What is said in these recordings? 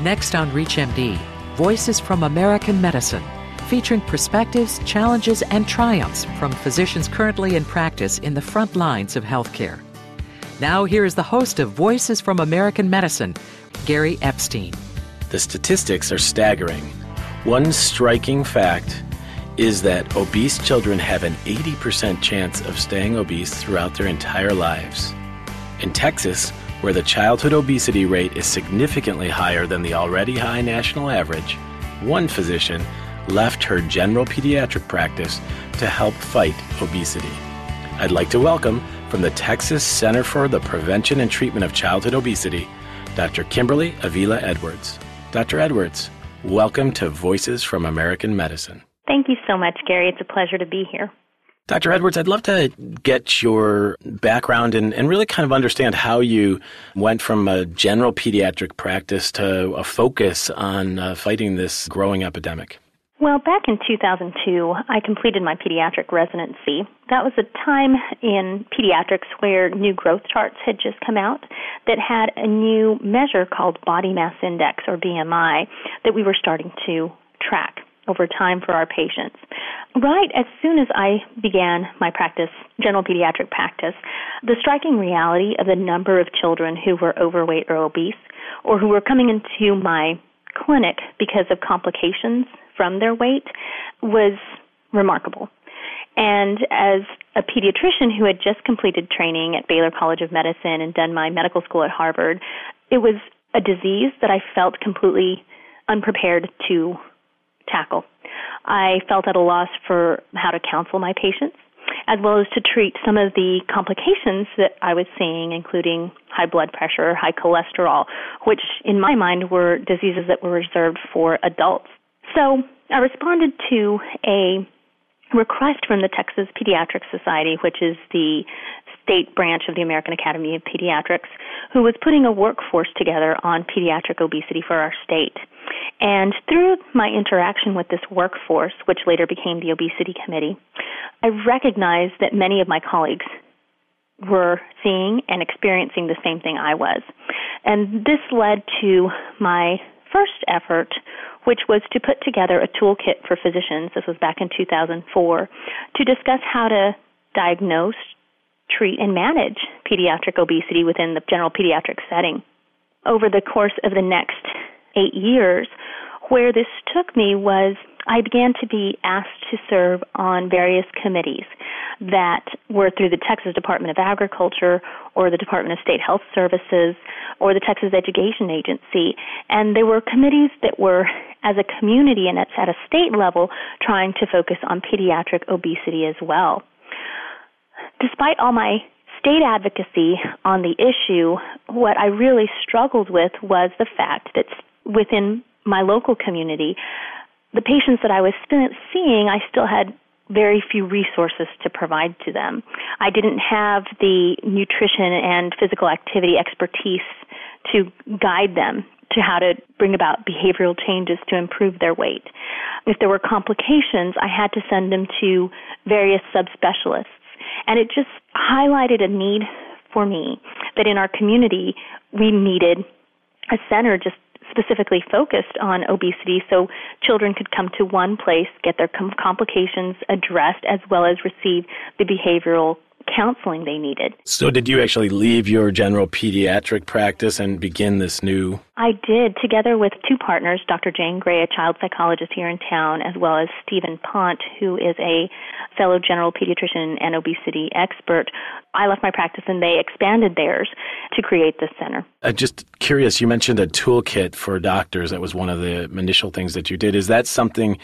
Next on ReachMD, Voices from American Medicine, featuring perspectives, challenges, and triumphs from physicians currently in practice in the front lines of healthcare. Now, here is the host of Voices from American Medicine, Gary Epstein. The statistics are staggering. One striking fact is that obese children have an 80% chance of staying obese throughout their entire lives. In Texas, where the childhood obesity rate is significantly higher than the already high national average, one physician left her general pediatric practice to help fight obesity. I'd like to welcome from the Texas Center for the Prevention and Treatment of Childhood Obesity, Dr. Kimberly Avila Edwards. Dr. Edwards, welcome to Voices from American Medicine. Thank you so much, Gary. It's a pleasure to be here. Dr. Edwards, I'd love to get your background and, and, really kind of understand how you went from a general pediatric practice to a focus on uh, fighting this growing epidemic. Well, back in 2002, I completed my pediatric residency. That was a time in pediatrics where new growth charts had just come out that had a new measure called body mass index, or BMI, that we were starting to track over time for our patients. Right as soon as I began my practice, general pediatric practice, the striking reality of the number of children who were overweight or obese or who were coming into my clinic because of complications from their weight was remarkable. And as a pediatrician who had just completed training at Baylor College of Medicine and done my medical school at Harvard, it was a disease that I felt completely unprepared to tackle. I felt at a loss for how to counsel my patients, as well as to treat some of the complications that I was seeing, including high blood pressure, high cholesterol, which in my mind were diseases that were reserved for adults. So I responded to a request from the Texas Pediatric Society, which is the state branch of the American Academy of Pediatrics, who was putting a workforce together on pediatric obesity for our state. And through my interaction with this workforce, which later became the Obesity Committee, I recognized that many of my colleagues were seeing and experiencing the same thing I was. And this led to my first effort, which was to put together a toolkit for physicians. This was back in 2004 to discuss how to diagnose, treat, and manage pediatric obesity within the general pediatric setting. Over the course of the next eight years, where this took me was I began to be asked to serve on various committees that were through the Texas Department of Agriculture or the Department of State Health Services or the Texas Education Agency. And they were committees that were, as a community and at a state level, trying to focus on pediatric obesity as well. Despite all my state advocacy on the issue, what I really struggled with was the fact that within my local community, the patients that I was seeing, I still had very few resources to provide to them. I didn't have the nutrition and physical activity expertise to guide them to how to bring about behavioral changes to improve their weight. If there were complications, I had to send them to various subspecialists. And it just highlighted a need for me that in our community we needed a center just specifically focused on obesity so children could come to one place, get their com- complications addressed, as well as receive the behavioral counseling they needed. So, did you actually leave your general pediatric practice and begin this new? I did, together with two partners, Dr. Jane Gray, a child psychologist here in town, as well as Stephen Pont, who is a fellow general pediatrician and obesity expert. I left my practice and they expanded theirs to create this center. I'm just curious, you mentioned a toolkit for doctors. That was one of the initial things that you did. Is that something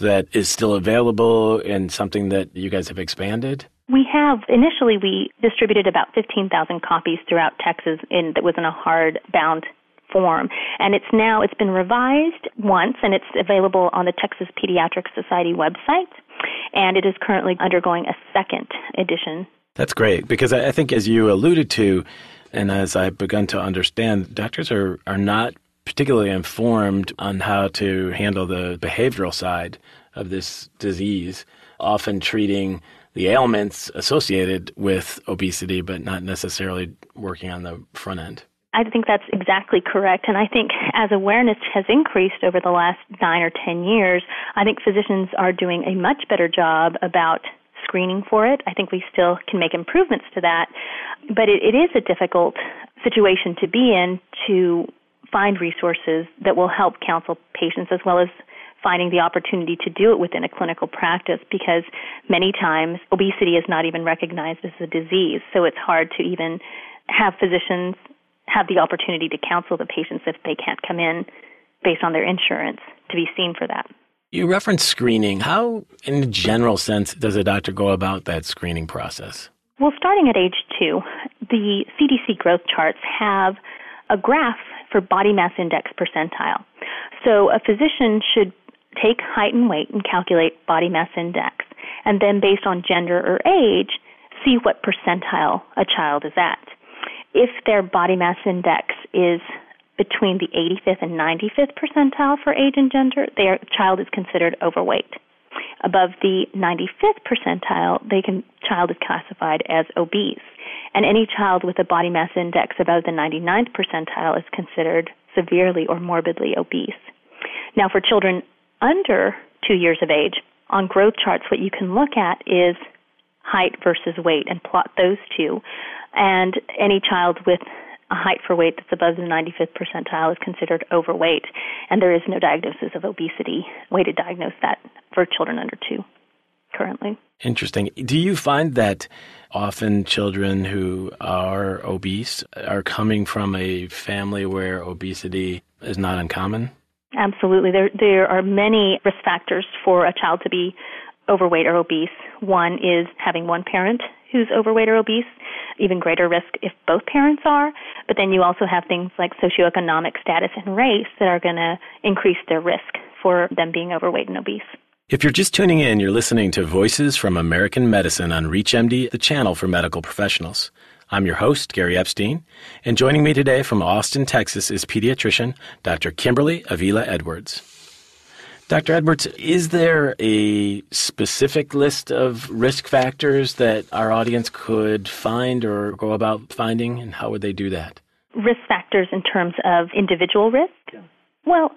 that is still available and something that you guys have expanded? We have initially we distributed about 15,000 copies throughout Texas in that was in a hard bound form and it's now it's been revised once and it's available on the Texas Pediatric Society website and it is currently undergoing a second edition. That's great because I think as you alluded to and as I've begun to understand doctors are are not particularly informed on how to handle the behavioral side of this disease often treating the ailments associated with obesity, but not necessarily working on the front end. I think that's exactly correct. And I think as awareness has increased over the last nine or ten years, I think physicians are doing a much better job about screening for it. I think we still can make improvements to that. But it, it is a difficult situation to be in to find resources that will help counsel patients as well as finding the opportunity to do it within a clinical practice because many times obesity is not even recognized as a disease. So it's hard to even have physicians have the opportunity to counsel the patients if they can't come in based on their insurance to be seen for that. You referenced screening. How, in a general sense, does a doctor go about that screening process? Well, starting at age two, the CDC growth charts have a graph for body mass index percentile. So a physician should take height and weight and calculate body mass index, and then based on gender or age, see what percentile a child is at. If their body mass index is between the 85th and 95th percentile for age and gender, their child is considered overweight. Above the 95th percentile, the child is classified as obese. And any child with a body mass index above the 99th percentile is considered severely or morbidly obese. Now, for children under two years of age, on growth charts, what you can look at is height versus weight and plot those two. And any child with a height for weight that's above the 95th percentile is considered overweight, and there is no diagnosis of obesity, way to diagnose that for children under two currently. Interesting. Do you find that often children who are obese are coming from a family where obesity is not uncommon? Absolutely. There, there are many risk factors for a child to be overweight or obese. One is having one parent who's overweight or obese, even greater risk if both parents are. But then you also have things like socioeconomic status and race that are going to increase their risk for them being overweight and obese. If you're just tuning in, you're listening to Voices from American Medicine on ReachMD, the channel for medical professionals. I'm your host, Gary Epstein, and joining me today from Austin, Texas is pediatrician Dr. Kimberly Avila Edwards. Dr. Edwards, is there a specific list of risk factors that our audience could find or go about finding, and how would they do that? Risk factors in terms of individual risk? Well,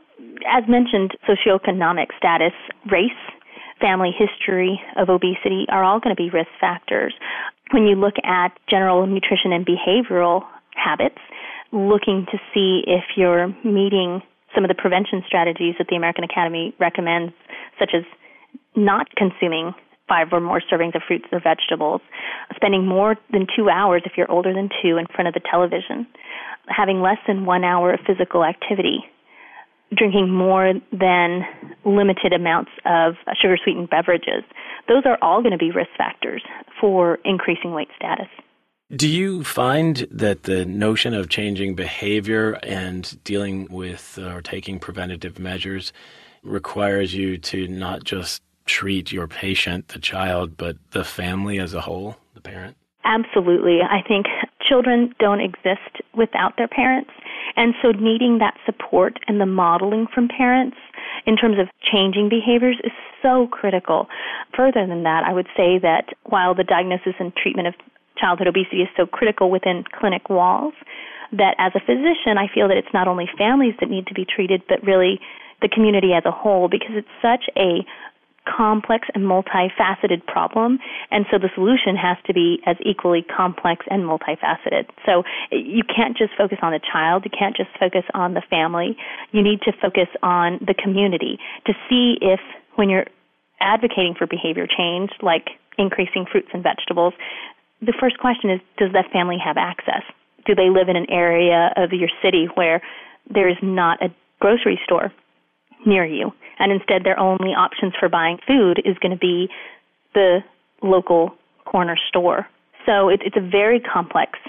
as mentioned, socioeconomic status, race, family history of obesity are all going to be risk factors. When you look at general nutrition and behavioral habits, looking to see if you're meeting some of the prevention strategies that the American Academy recommends, such as not consuming five or more servings of fruits or vegetables, spending more than two hours if you're older than two in front of the television, having less than one hour of physical activity, drinking more than limited amounts of sugar sweetened beverages. Those are all going to be risk factors for increasing weight status. Do you find that the notion of changing behavior and dealing with or taking preventative measures requires you to not just treat your patient, the child, but the family as a whole, the parent? Absolutely. I think children don't exist without their parents. And so needing that support and the modeling from parents in terms of changing behaviors is so critical. Further than that, I would say that while the diagnosis and treatment of childhood obesity is so critical within clinic walls, that as a physician, I feel that it's not only families that need to be treated, but really the community as a whole because it's such a complex and multifaceted problem, and so the solution has to be as equally complex and multifaceted. So you can't just focus on the child, you can't just focus on the family. You need to focus on the community to see if when you're advocating for behavior change, like increasing fruits and vegetables, the first question is does that family have access? Do they live in an area of your city where there is not a grocery store near you? and instead their only options for buying food is going to be the local corner store. So it, it's a very complex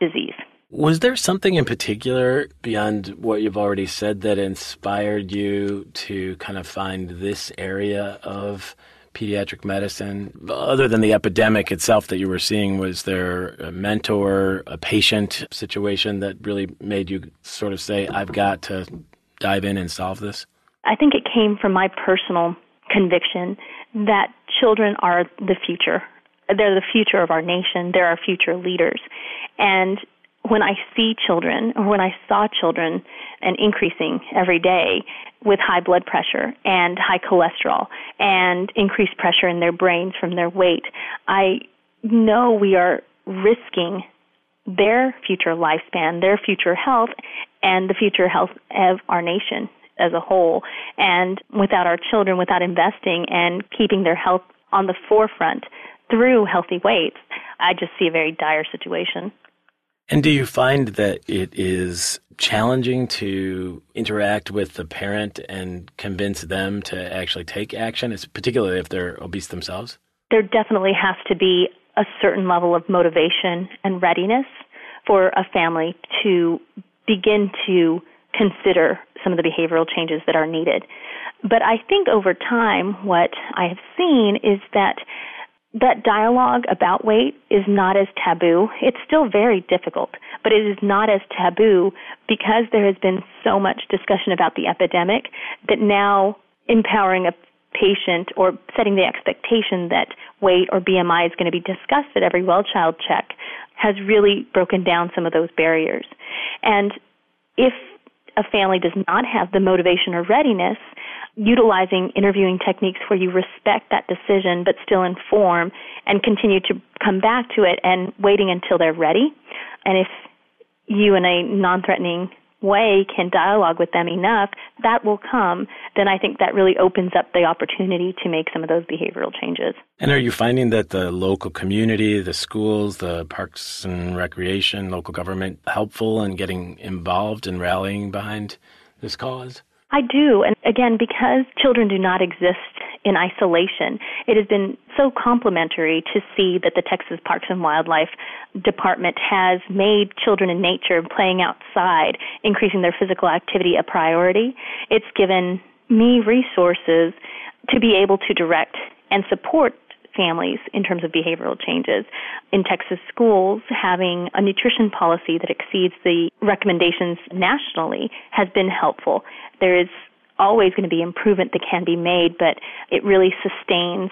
disease. Was there something in particular beyond what you've already said that inspired you to kind of find this area of pediatric medicine? Other than the epidemic itself that you were seeing, was there a mentor, a patient situation that really made you sort of say, I've got to dive in and solve this? I think it came from my personal conviction that children are the future. They're the future of our nation. They're our future leaders. And when I see children or when I saw children and increasing every day with high blood pressure and high cholesterol and increased pressure in their brains from their weight, I know we are risking their future lifespan, their future health, and the future health of our nation as a whole. And without our children, without investing and keeping their health on the forefront through healthy weights, I just see a very dire situation. And do you find that it is challenging to interact with the parent and convince them to actually take action, particularly if they're obese themselves? There definitely has to be a certain level of motivation and readiness for a family to begin to consider some of the behavioral changes that are needed. But I think over time, what I have seen is that that dialogue about weight is not as taboo. It's still very difficult, but it is not as taboo because there has been so much discussion about the epidemic that now empowering a patient or setting the expectation that weight or BMI is going to be discussed at every well child check has really broken down some of those barriers. And if a family does not have the motivation or readiness, utilizing interviewing techniques where you respect that decision but still inform and continue to come back to it and waiting until they're ready. And if you in a non-threatening way can dialogue with them enough, that will come, then I think that really opens up the opportunity to make some of those behavioral changes. And are you finding that the local community, the schools, the parks and recreation, local government helpful in getting involved and rallying behind this cause? I do. And again, because children do not exist in isolation, it has been so complimentary to see that the Texas Parks and Wildlife Department has made children in nature playing outside, increasing their physical activity a priority. It's given me resources to be able to direct and support families in terms of behavioral changes. In Texas schools, having a nutrition policy that exceeds the recommendations nationally has been helpful. There is always going to be improvement that can be made, but it really sustains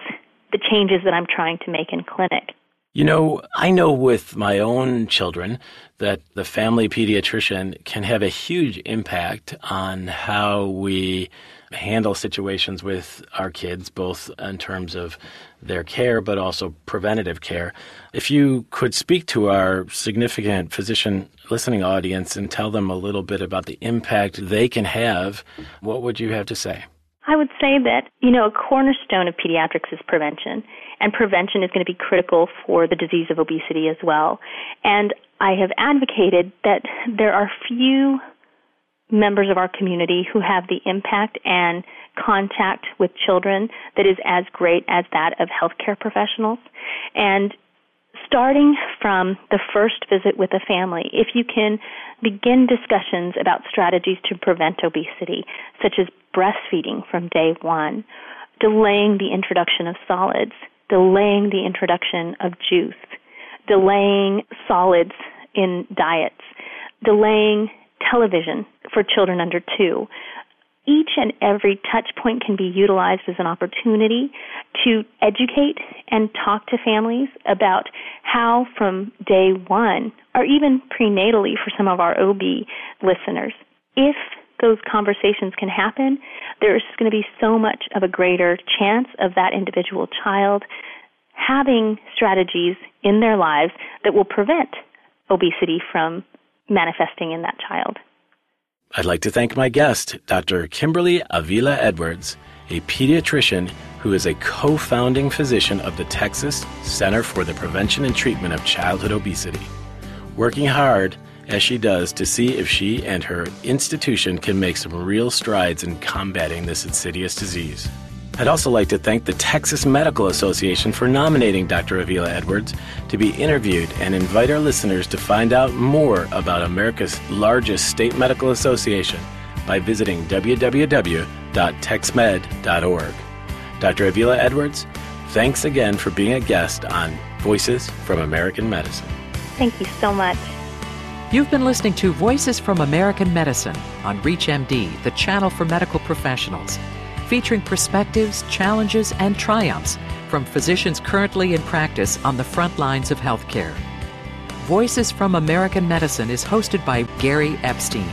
the changes that I'm trying to make in clinic. You know, I know with my own children that the family pediatrician can have a huge impact on how we handle situations with our kids, both in terms of their care, but also preventative care. If you could speak to our significant physician listening audience and tell them a little bit about the impact they can have, what would you have to say? I would say that, you know, a cornerstone of pediatrics is prevention, and prevention is going to be critical for the disease of obesity as well. And I have advocated that there are few members of our community who have the impact and contact with children that is as great as that of healthcare professionals. And starting from the first visit with a family, if you can begin discussions about strategies to prevent obesity, such as breastfeeding from day one, delaying the introduction of solids, delaying the introduction of juice, delaying solids in diets, delaying television for children under two, each and every touch point can be utilized as an opportunity to educate and talk to families about how from day one, or even prenatally for some of our OB listeners, if those conversations can happen, there's going to be so much of a greater chance of that individual child having strategies in their lives that will prevent obesity from manifesting in that child. I'd like to thank my guest, Dr. Kimberly Avila Edwards, a pediatrician who is a co founding physician of the Texas Center for the Prevention and Treatment of Childhood Obesity, working hard as she does to see if she and her institution can make some real strides in combating this insidious disease. I'd also like to thank the Texas Medical Association for nominating Dr. Avila Edwards to be interviewed and invite our listeners to find out more about America's largest state medical association by visiting www.texmed.org. Dr. Avila Edwards, thanks again for being a guest on Voices from American Medicine. Thank you so much. You've been listening to Voices from American Medicine on ReachMD, the channel for medical professionals featuring perspectives, challenges, and triumphs from physicians currently in practice on the front lines of healthcare. Voices from American Medicine is hosted by Gary Epstein.